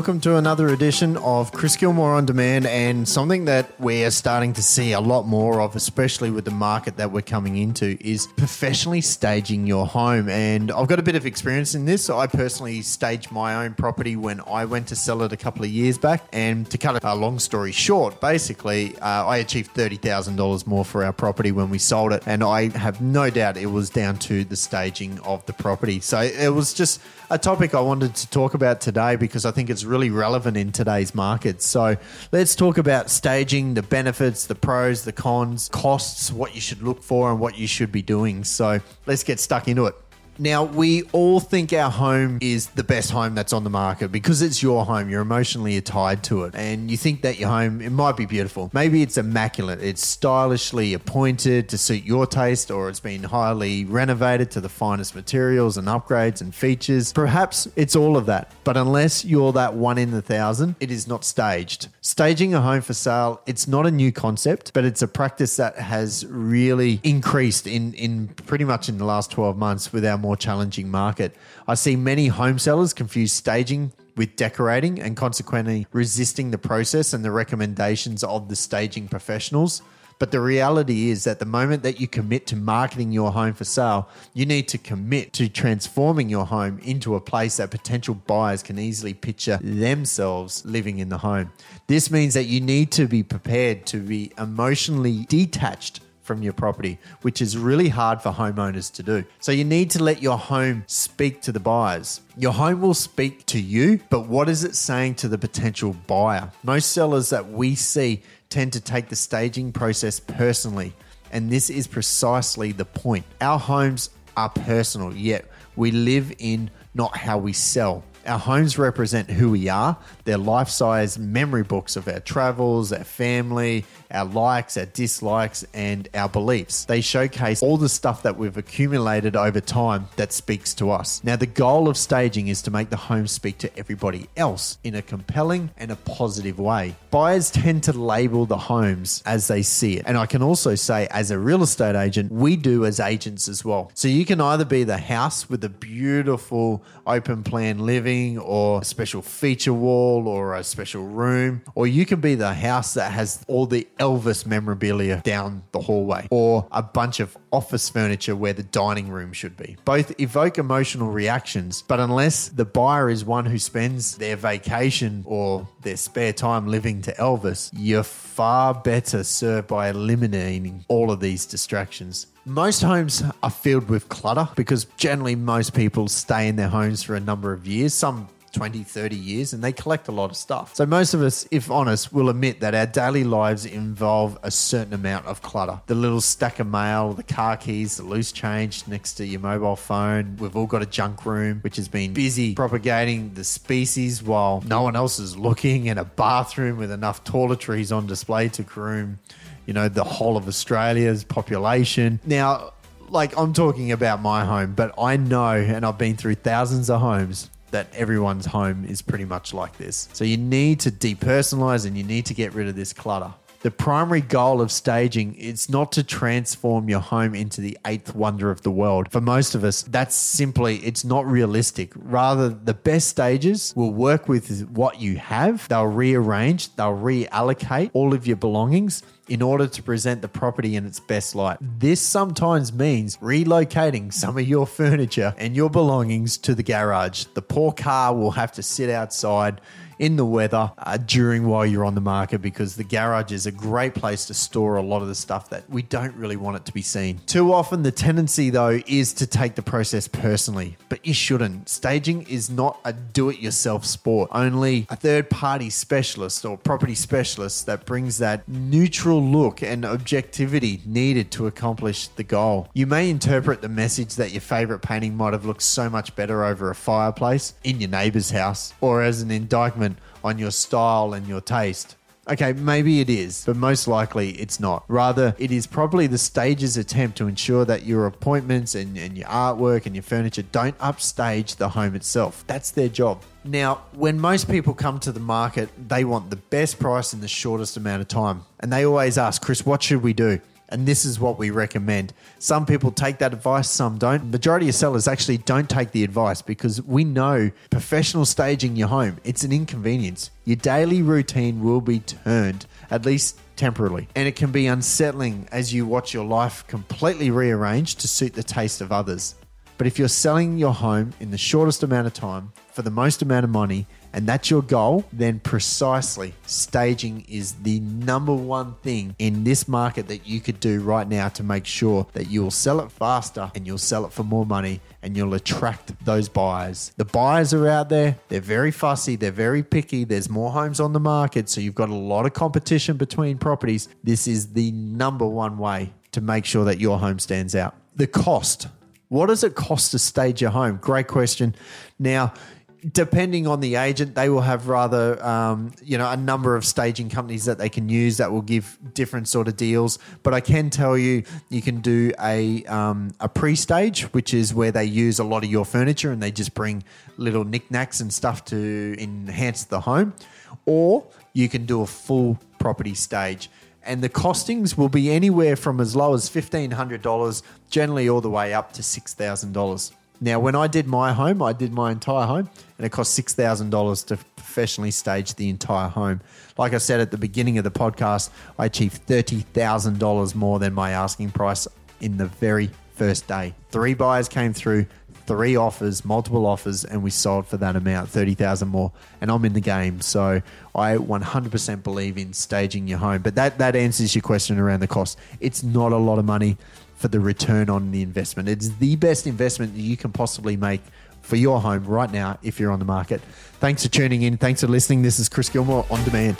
welcome to another edition of Chris Gilmore on Demand and something that we're starting to see a lot more of, especially with the market that we're coming into, is professionally staging your home. And I've got a bit of experience in this. I personally staged my own property when I went to sell it a couple of years back. And to cut a long story short, basically, uh, I achieved $30,000 more for our property when we sold it. And I have no doubt it was down to the staging of the property. So it was just a topic I wanted to talk about today because I think it's really relevant in today's market. So let's talk about staging, the benefits, the pros, the cons, costs, what you should look for, and what you should be doing. So let's get stuck into it. Now, we all think our home is the best home that's on the market because it's your home. You're emotionally tied to it. And you think that your home, it might be beautiful. Maybe it's immaculate. It's stylishly appointed to suit your taste, or it's been highly renovated to the finest materials and upgrades and features. Perhaps it's all of that. But unless you're that one in a thousand, it is not staged. Staging a home for sale, it's not a new concept, but it's a practice that has really increased in, in pretty much in the last 12 months with our more challenging market. I see many home sellers confuse staging with decorating and consequently resisting the process and the recommendations of the staging professionals. But the reality is that the moment that you commit to marketing your home for sale, you need to commit to transforming your home into a place that potential buyers can easily picture themselves living in the home. This means that you need to be prepared to be emotionally detached from your property, which is really hard for homeowners to do. So you need to let your home speak to the buyers. Your home will speak to you, but what is it saying to the potential buyer? Most sellers that we see tend to take the staging process personally, and this is precisely the point. Our homes are personal, yet we live in not how we sell. Our homes represent who we are. They're life size memory books of our travels, our family, our likes, our dislikes, and our beliefs. They showcase all the stuff that we've accumulated over time that speaks to us. Now, the goal of staging is to make the home speak to everybody else in a compelling and a positive way. Buyers tend to label the homes as they see it. And I can also say, as a real estate agent, we do as agents as well. So you can either be the house with a beautiful open plan living or a special feature wall or a special room, or you can be the house that has all the Elvis memorabilia down the hallway or a bunch of office furniture where the dining room should be. Both evoke emotional reactions, but unless the buyer is one who spends their vacation or their spare time living to Elvis, you're far better served by eliminating all of these distractions. Most homes are filled with clutter because generally most people stay in their homes for a number of years. Some 20, 30 years and they collect a lot of stuff. So, most of us, if honest, will admit that our daily lives involve a certain amount of clutter. The little stack of mail, the car keys, the loose change next to your mobile phone. We've all got a junk room, which has been busy propagating the species while no one else is looking, and a bathroom with enough toiletries on display to groom, you know, the whole of Australia's population. Now, like I'm talking about my home, but I know, and I've been through thousands of homes that everyone's home is pretty much like this. So you need to depersonalize and you need to get rid of this clutter. The primary goal of staging is not to transform your home into the eighth wonder of the world. For most of us, that's simply it's not realistic. Rather, the best stages will work with what you have. They'll rearrange, they'll reallocate all of your belongings in order to present the property in its best light. This sometimes means relocating some of your furniture and your belongings to the garage. The poor car will have to sit outside in the weather uh, during while you're on the market because the garage is a great place to store a lot of the stuff that we don't really want it to be seen. Too often, the tendency though is to take the process personally, but you shouldn't. Staging is not a do it yourself sport. Only a third party specialist or property specialist that brings that neutral look and objectivity needed to accomplish the goal. You may interpret the message that your favorite painting might have looked so much better over a fireplace in your neighbor's house or as an indictment on your style and your taste. Okay, maybe it is, but most likely it's not. Rather, it is probably the stage's attempt to ensure that your appointments and, and your artwork and your furniture don't upstage the home itself. That's their job. Now, when most people come to the market, they want the best price in the shortest amount of time. And they always ask, Chris, what should we do? And this is what we recommend. Some people take that advice, some don't. Majority of sellers actually don't take the advice because we know professional staging your home, it's an inconvenience. Your daily routine will be turned, at least temporarily. And it can be unsettling as you watch your life completely rearranged to suit the taste of others. But if you're selling your home in the shortest amount of time for the most amount of money, and that's your goal, then precisely staging is the number one thing in this market that you could do right now to make sure that you'll sell it faster and you'll sell it for more money and you'll attract those buyers. The buyers are out there, they're very fussy, they're very picky, there's more homes on the market, so you've got a lot of competition between properties. This is the number one way to make sure that your home stands out. The cost. What does it cost to stage your home? Great question. Now, depending on the agent, they will have rather, um, you know, a number of staging companies that they can use that will give different sort of deals. But I can tell you, you can do a um, a pre-stage, which is where they use a lot of your furniture and they just bring little knickknacks and stuff to enhance the home, or you can do a full property stage. And the costings will be anywhere from as low as $1,500, generally all the way up to $6,000. Now, when I did my home, I did my entire home, and it cost six thousand dollars to professionally stage the entire home. Like I said at the beginning of the podcast, I achieved thirty thousand dollars more than my asking price in the very first day. Three buyers came through, three offers, multiple offers, and we sold for that amount, thirty thousand more. And I'm in the game, so I 100% believe in staging your home. But that that answers your question around the cost. It's not a lot of money for the return on the investment. It's the best investment you can possibly make for your home right now if you're on the market. Thanks for tuning in. Thanks for listening. This is Chris Gilmore on demand.